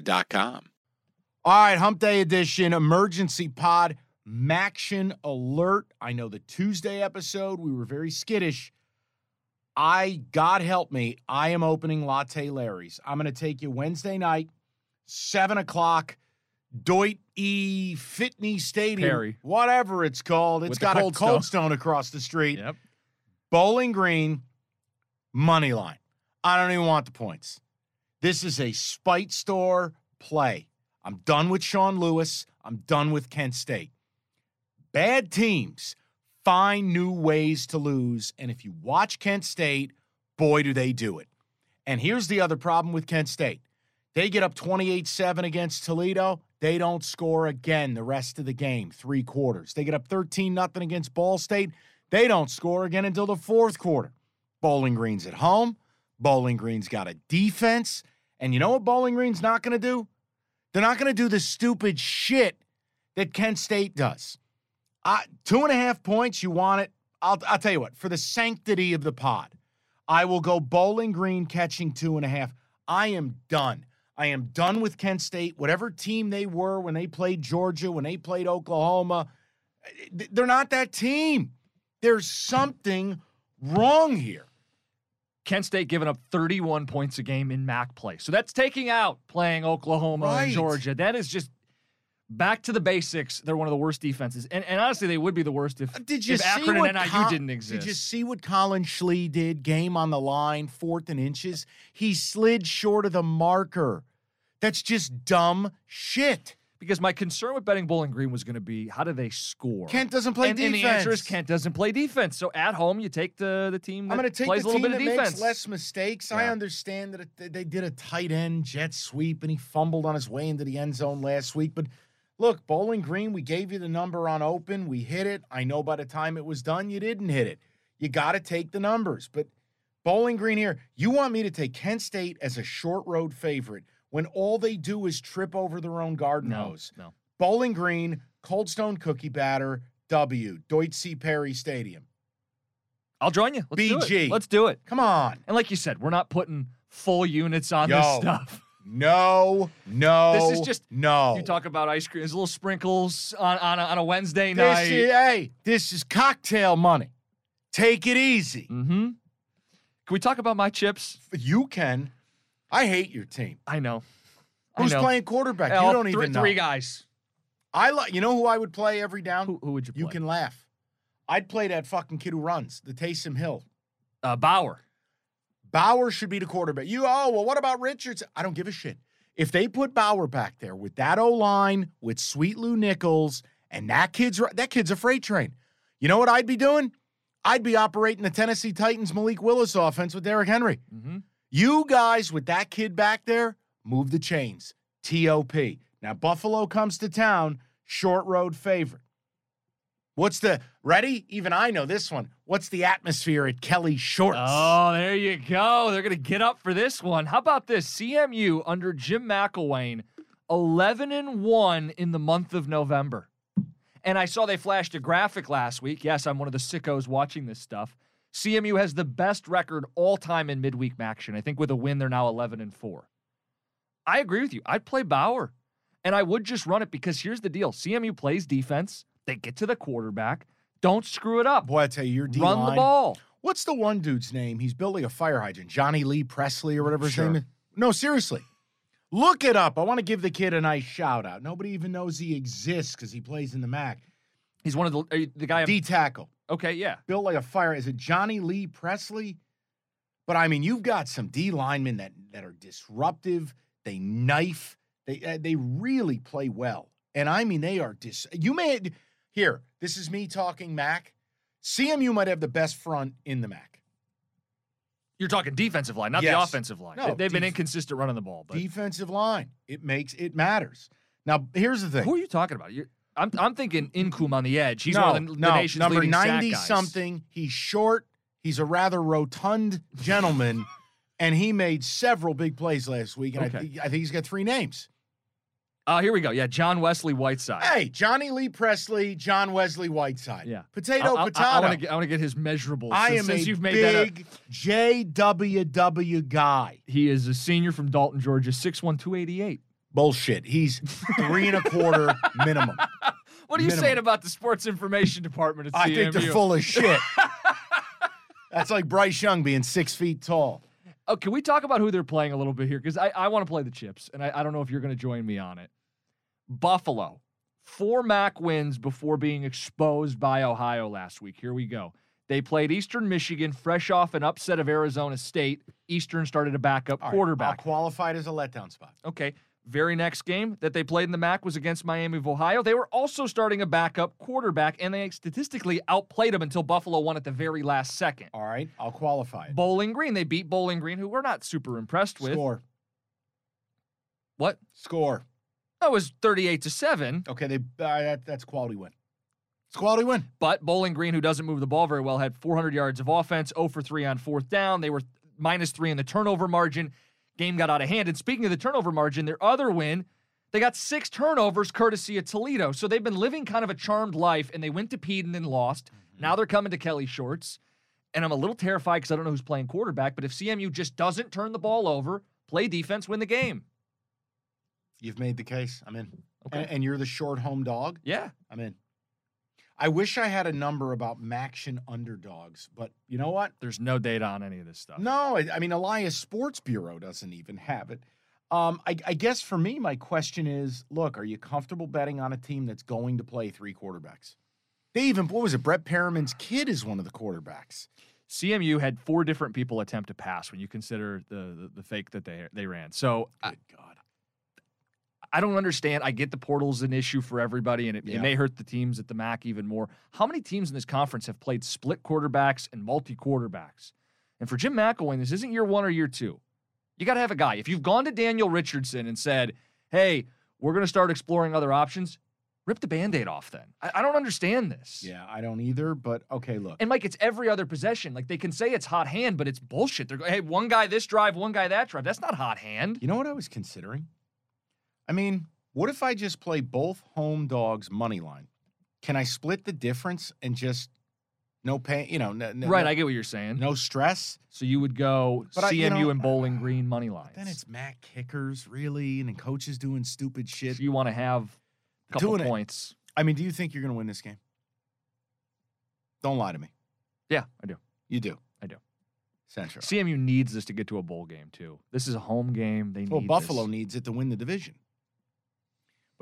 Serta.com. All right, Hump Day edition, emergency pod, Maction alert. I know the Tuesday episode, we were very skittish I, God help me, I am opening Latte Larry's. I'm going to take you Wednesday night, 7 o'clock, Doyt E. Fitney Stadium, Perry. whatever it's called. It's With got Cold a cold Stone. stone across the street. Yep. Bowling Green, money line. I don't even want the points. This is a spite store play. I'm done with Sean Lewis. I'm done with Kent State. Bad teams find new ways to lose. And if you watch Kent State, boy, do they do it. And here's the other problem with Kent State they get up 28 7 against Toledo. They don't score again the rest of the game, three quarters. They get up 13 0 against Ball State. They don't score again until the fourth quarter. Bowling Green's at home. Bowling Green's got a defense. And you know what Bowling Green's not going to do? They're not going to do the stupid shit that Kent State does. Uh, two and a half points, you want it? I'll, I'll tell you what, for the sanctity of the pod, I will go Bowling Green catching two and a half. I am done. I am done with Kent State. Whatever team they were when they played Georgia, when they played Oklahoma, they're not that team. There's something wrong here. Kent State giving up 31 points a game in MAC play. So that's taking out playing Oklahoma Right. and Georgia. That is just back to the basics. They're one of the worst defenses. And, and honestly, they would be the worst if, Did you if see Akron and NIU Col- didn't exist. Did you see what Collin Schlee did? Game on the line, fourth and inches. He slid short of the marker. That's just dumb shit. Because my concern with betting Bowling Green was going to be how do they score? Kent doesn't play and, defense. and the answer is Kent doesn't play defense. So at home, you take the, the team that I'm going to take plays the a little team bit that of defense. makes less mistakes. I understand that it, they did a tight end jet sweep and he fumbled on his way into the end zone last week. But look, Bowling Green, we gave you the number on open. We hit it. I know by the time it was done, you didn't hit it. You got to take the numbers. But Bowling Green here, you want me to take Kent State as a short road favorite when all they do is trip over their own garden no, hose. no. Bowling Green, Cold Stone Cookie Batter, W, Deutsche C. Perry Stadium. I'll join you. Let's do BG. it. Let's do it. Come on. And like you said, we're not putting full units on Yo. this stuff. No, no. This is just- no. You talk about ice cream, there's little sprinkles on on a, on a Wednesday this night. is, hey, this is cocktail money. Take it easy. mm-hmm. Can we talk about my chips? You can. I hate your team. I know. Who's I know. playing quarterback? Hell, you don't three, even know. Three guys. I like. You know who I would play every down? Who, who would you play? you can laugh. I'd play that fucking kid who runs the Taysom Hill. uh, Bauer. Bauer should be the quarterback. You oh well, what about Richards? I don't give a shit. If they put Bauer back there with that O line, with Sweet Lew Nichols, and that kid's that kid's a freight train. You know what I'd be doing? I'd be operating the Tennessee Titans Malik Willis offense with Derrick Henry. Mm-hmm. You guys with that kid back there, move the chains. TOP. Now Buffalo comes to town, short road favorite. What's the ready? Even I know this one. What's the atmosphere at Kelly Shorts? Oh, there you go. They're going to get up for this one. How about this? CMU under Jim McElwain, 11 and 1 in the month of November. And I saw they flashed a graphic last week. Yes, I'm one of the sickos watching this stuff. CMU has the best record all time in midweek action. I think with a win, they're now 11 and 4. I agree with you. I'd play Bauer. And I would just run it because here's the deal CMU plays defense, they get to the quarterback. Don't screw it up. Boy, I tell you, your D Run the ball. What's the one dude's name? He's building a fire hydrant. Johnny Lee Presley or whatever his Sure. name is. No, seriously. Look it up. I want to give the kid a nice shout out. Nobody even knows he exists because he plays in the MAC. He's one of the are the guy. D tackle, okay, yeah. built like a fire. Is it Johnny Lee Presley? But I mean, you've got some D linemen that that are disruptive. They knife. They uh, they really play well, and I mean they are dis. You may here. This is me talking MAC. CMU might have the best front in the MAC. You're talking defensive line, not the offensive line. No, They- They've been inconsistent running the ball. But Defensive line. It makes it matters. Now here's the thing. who are you talking about? You're, I'm I'm thinking Incoom on the edge. He's no, one of the, the no, nation's number ninety something. He's short. He's a rather rotund gentleman, and he made several big plays last week. And I, Okay. think, I think he's got three names. Uh, here we go. Yeah, John Wesley Whiteside. Hey, Johnny Lee Presley, John Wesley Whiteside. Yeah. Potato, I, potato. I, want to get I want to get his measurables. I since, am since a you've made big JWW guy. he is a senior from Dalton, Georgia, 6'1", 288. Bullshit. He's three and a quarter minimum. What are you Minimum. saying about the sports information department at CMU? I think they're full of shit. That's like Bryce Young being six feet tall. Oh, can we talk about who they're playing a little bit here? Because I, I want to play the chips, and I, I don't know if you're going to join me on it. Buffalo, four MAC wins before being exposed by Ohio last week. Here we go. They played Eastern Michigan, fresh off an upset of Arizona State. Eastern started a backup right, quarterback. I'll qualify as a letdown spot. Okay. Very next game that they played in the MAC was against Miami of Ohio. They were also starting a backup quarterback, and they statistically outplayed them until Buffalo won at the very last second. All right, I'll qualify it. Bowling Green, they beat Bowling Green, who we're not super impressed with. Score. What? Score. That was 38 to 7, Okay, they uh, that, that's quality win. It's quality win. but Bowling Green, who doesn't move the ball very well, had 400 yards of offense, 0 for 3 on fourth down. They were minus 3 in the turnover margin. Game got out of hand. And speaking of the turnover margin, their other win, they got six turnovers courtesy of Toledo. So they've been living kind of a charmed life, and they went to Peden and lost. Mm-hmm. Now they're coming to Kelly Shorts. And I'm a little terrified because I don't know who's playing quarterback, but if CMU just doesn't turn the ball over, play defense, win the game. You've made the case. I'm in. Okay. And, and you're the short home dog. Yeah. I'm in. I wish I had a number about Maction underdogs, but you know what? There's no data on any of this stuff. No, I, I mean Elias Sports Bureau doesn't even have it. Um, I, I guess for me, my question is: Look, are you comfortable betting on a team that's going to play three quarterbacks? They even what was it? Brett Perriman's kid is one of the quarterbacks. CMU had four different people attempt to pass when you consider the the, the fake that they they ran. So I, God. I don't understand. I get the portal's an issue for everybody, and it, Yeah. it may hurt the teams at the MAC even more. How many teams in this conference have played split quarterbacks and multi quarterbacks? And for Jim McElwain, this isn't year one or year two. You got to have a guy. If you've gone to Daniel Richardson and said, "Hey, we're going to start exploring other options," rip the band-aid off. Then I, I don't understand this. Yeah, I don't either. But okay, look. And Mike, it's every other possession. Like they can say it's hot hand, but it's bullshit. They're going, hey, one guy this drive, one guy that drive. That's not hot hand. You know what I was considering? I mean, what if I just play both home dogs money line? Can I split the difference and just no pain? You know, no, no, Right, no, I get what you're saying. no stress. So you would go But I- CMU you know, and Bowling Green money lines. Then it's MAC kickers, really, and then coaches doing stupid shit. So you want to have a couple Doing it. points. I mean, do you think you're going to win this game? Don't lie to me. Yeah, I do. You do. I do. Central. CMU needs this to get to a bowl game too. This is a home game. They Well, need Buffalo this. needs it to win the division.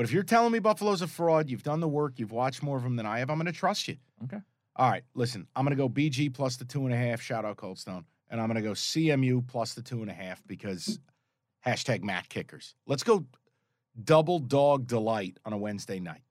But if you're telling me Buffalo's a fraud, you've done the work, you've watched more of them than I have, I'm going to trust you. Okay. All right, listen, I'm going to go BG plus the two and a half. Shout out Cold Stone. And I'm going to go CMU plus the two and a half because hashtag MAC Kickers. Let's go double dog delight on a Wednesday night.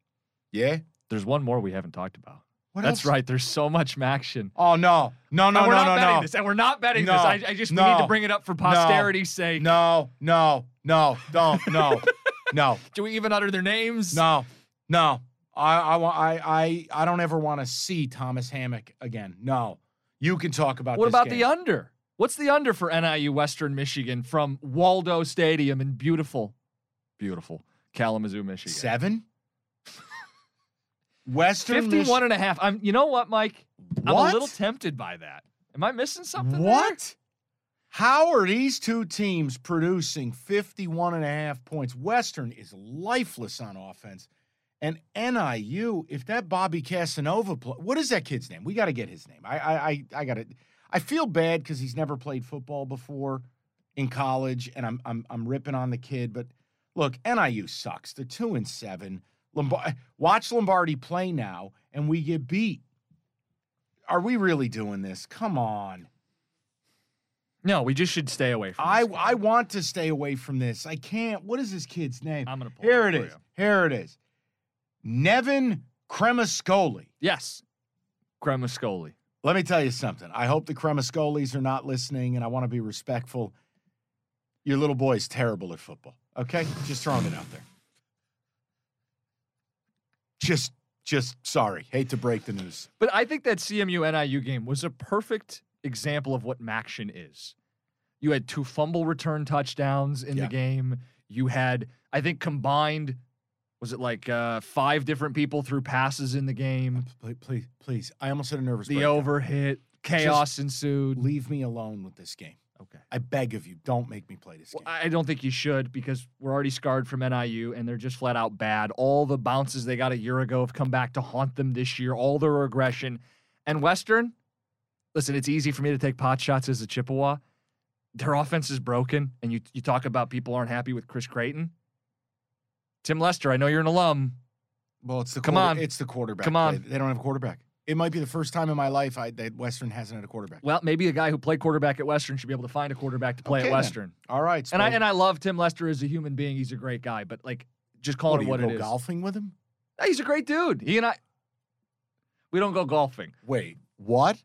Yeah? There's one more we haven't talked about. What That's else? right. There's so much action. Oh, no. No, no, and we're no, not no, betting no. this, and we're not betting No. this. I, I just we need to bring it up for posterity's sake. No, no, no, don't, no, no. Do we even utter their names? No, no. I, I, I, I, I don't ever want to see Thomas Hammock again. No. You can talk about What about game. the under? What's the under for NIU Western Michigan from Waldo Stadium in beautiful, beautiful Kalamazoo, Michigan? seven? Western 51 and a half. I'm you know what, Mike? What? I'm a little tempted by that. Am I missing something? there? How are these two teams producing 51 and a half points? Western is lifeless on offense. And NIU, if that Bobby Casanova play, what is that kid's name? We got to get his name. I I I, I got to I feel bad cuz he's never played football before in college and I'm I'm I'm ripping on the kid, but Look, NIU sucks. They're two and seven. Lombard- watch Lombardi play now, and we get beat. Are we really doing this? Come on. No, we just should stay away from. I this. I want to stay away from this. I can't. What is this kid's name? I'm gonna pull Here it it is. Here it is. Nevin Cremascoli. yes, Cremascoli. Let me tell you something. I hope the Cremascolis are not listening, and I want to be respectful. Your little boy is terrible at football. Okay, just throwing it out there. Just, just sorry. Hate to break the news. But I think that CMU NIU game was a perfect example of what Maction is. You had two fumble return touchdowns in Yeah. the game. You had, I think, combined, was it like uh, five different people threw passes in the game? Please, please, please. I almost had a nervous The breakdown. over hit, chaos ensued. Leave me alone with this game. Okay. I beg of you, don't make me play this Well, game. I don't think you should because we're already scarred from NIU and they're just flat out bad. All the bounces they got a year ago have come back to haunt them this year, all their regression. And Western, listen, it's easy for me to take pot shots as a Chippewa. Their offense is broken, and you, you talk about people aren't happy with Chris Creighton. Tim Lester, I know you're an alum. well, it's the Come quarter- on. It's the quarterback. Come on. They, they don't have a quarterback. It might be the first time in my life I, that Western hasn't had a quarterback. Well, maybe a guy who played quarterback at Western should be able to find a quarterback to play Okay, at then. Western. All right. And I and I love Tim Lester as a human being. He's a great guy, but like just call what, him what you it go is. golfing with him? Hey, He's a great dude. He and I, we don't go golfing. Wait, what?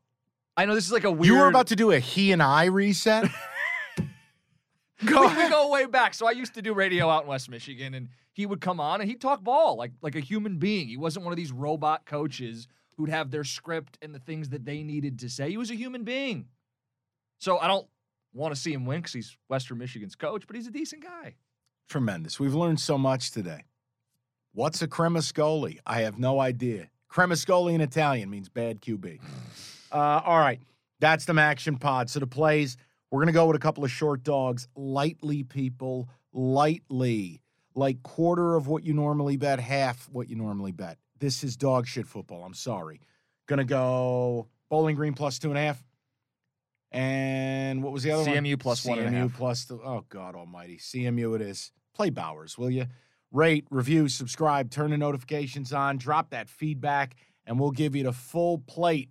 I know this is like a weird. You were about to do a he and I reset? go. we, go way back. So I used to do radio out in West Michigan, and he would come on and he'd talk ball like like a human being. He wasn't one of these robot coaches who'd have their script and the things that they needed to say. He was a human being. So I don't want to see him win because he's Western Michigan's coach, but he's a decent guy. Tremendous. We've learned so much today. What's a cremascoli? I have no idea. Cremascoli in Italian means bad QB. Uh, all right. That's the Action Pod. So the plays, we're going to go with a couple of short dogs. Lightly, people. Lightly. Like quarter of what you normally bet, half what you normally bet. This is dog shit football. I'm sorry. Going to go Bowling Green plus two and a half. And what was the other one? CMU plus one and a CMU half. plus the, oh, God almighty. CMU it is. Play Bowers, will you? Rate, review, subscribe, turn the notifications on, drop that feedback, and we'll give you the full plate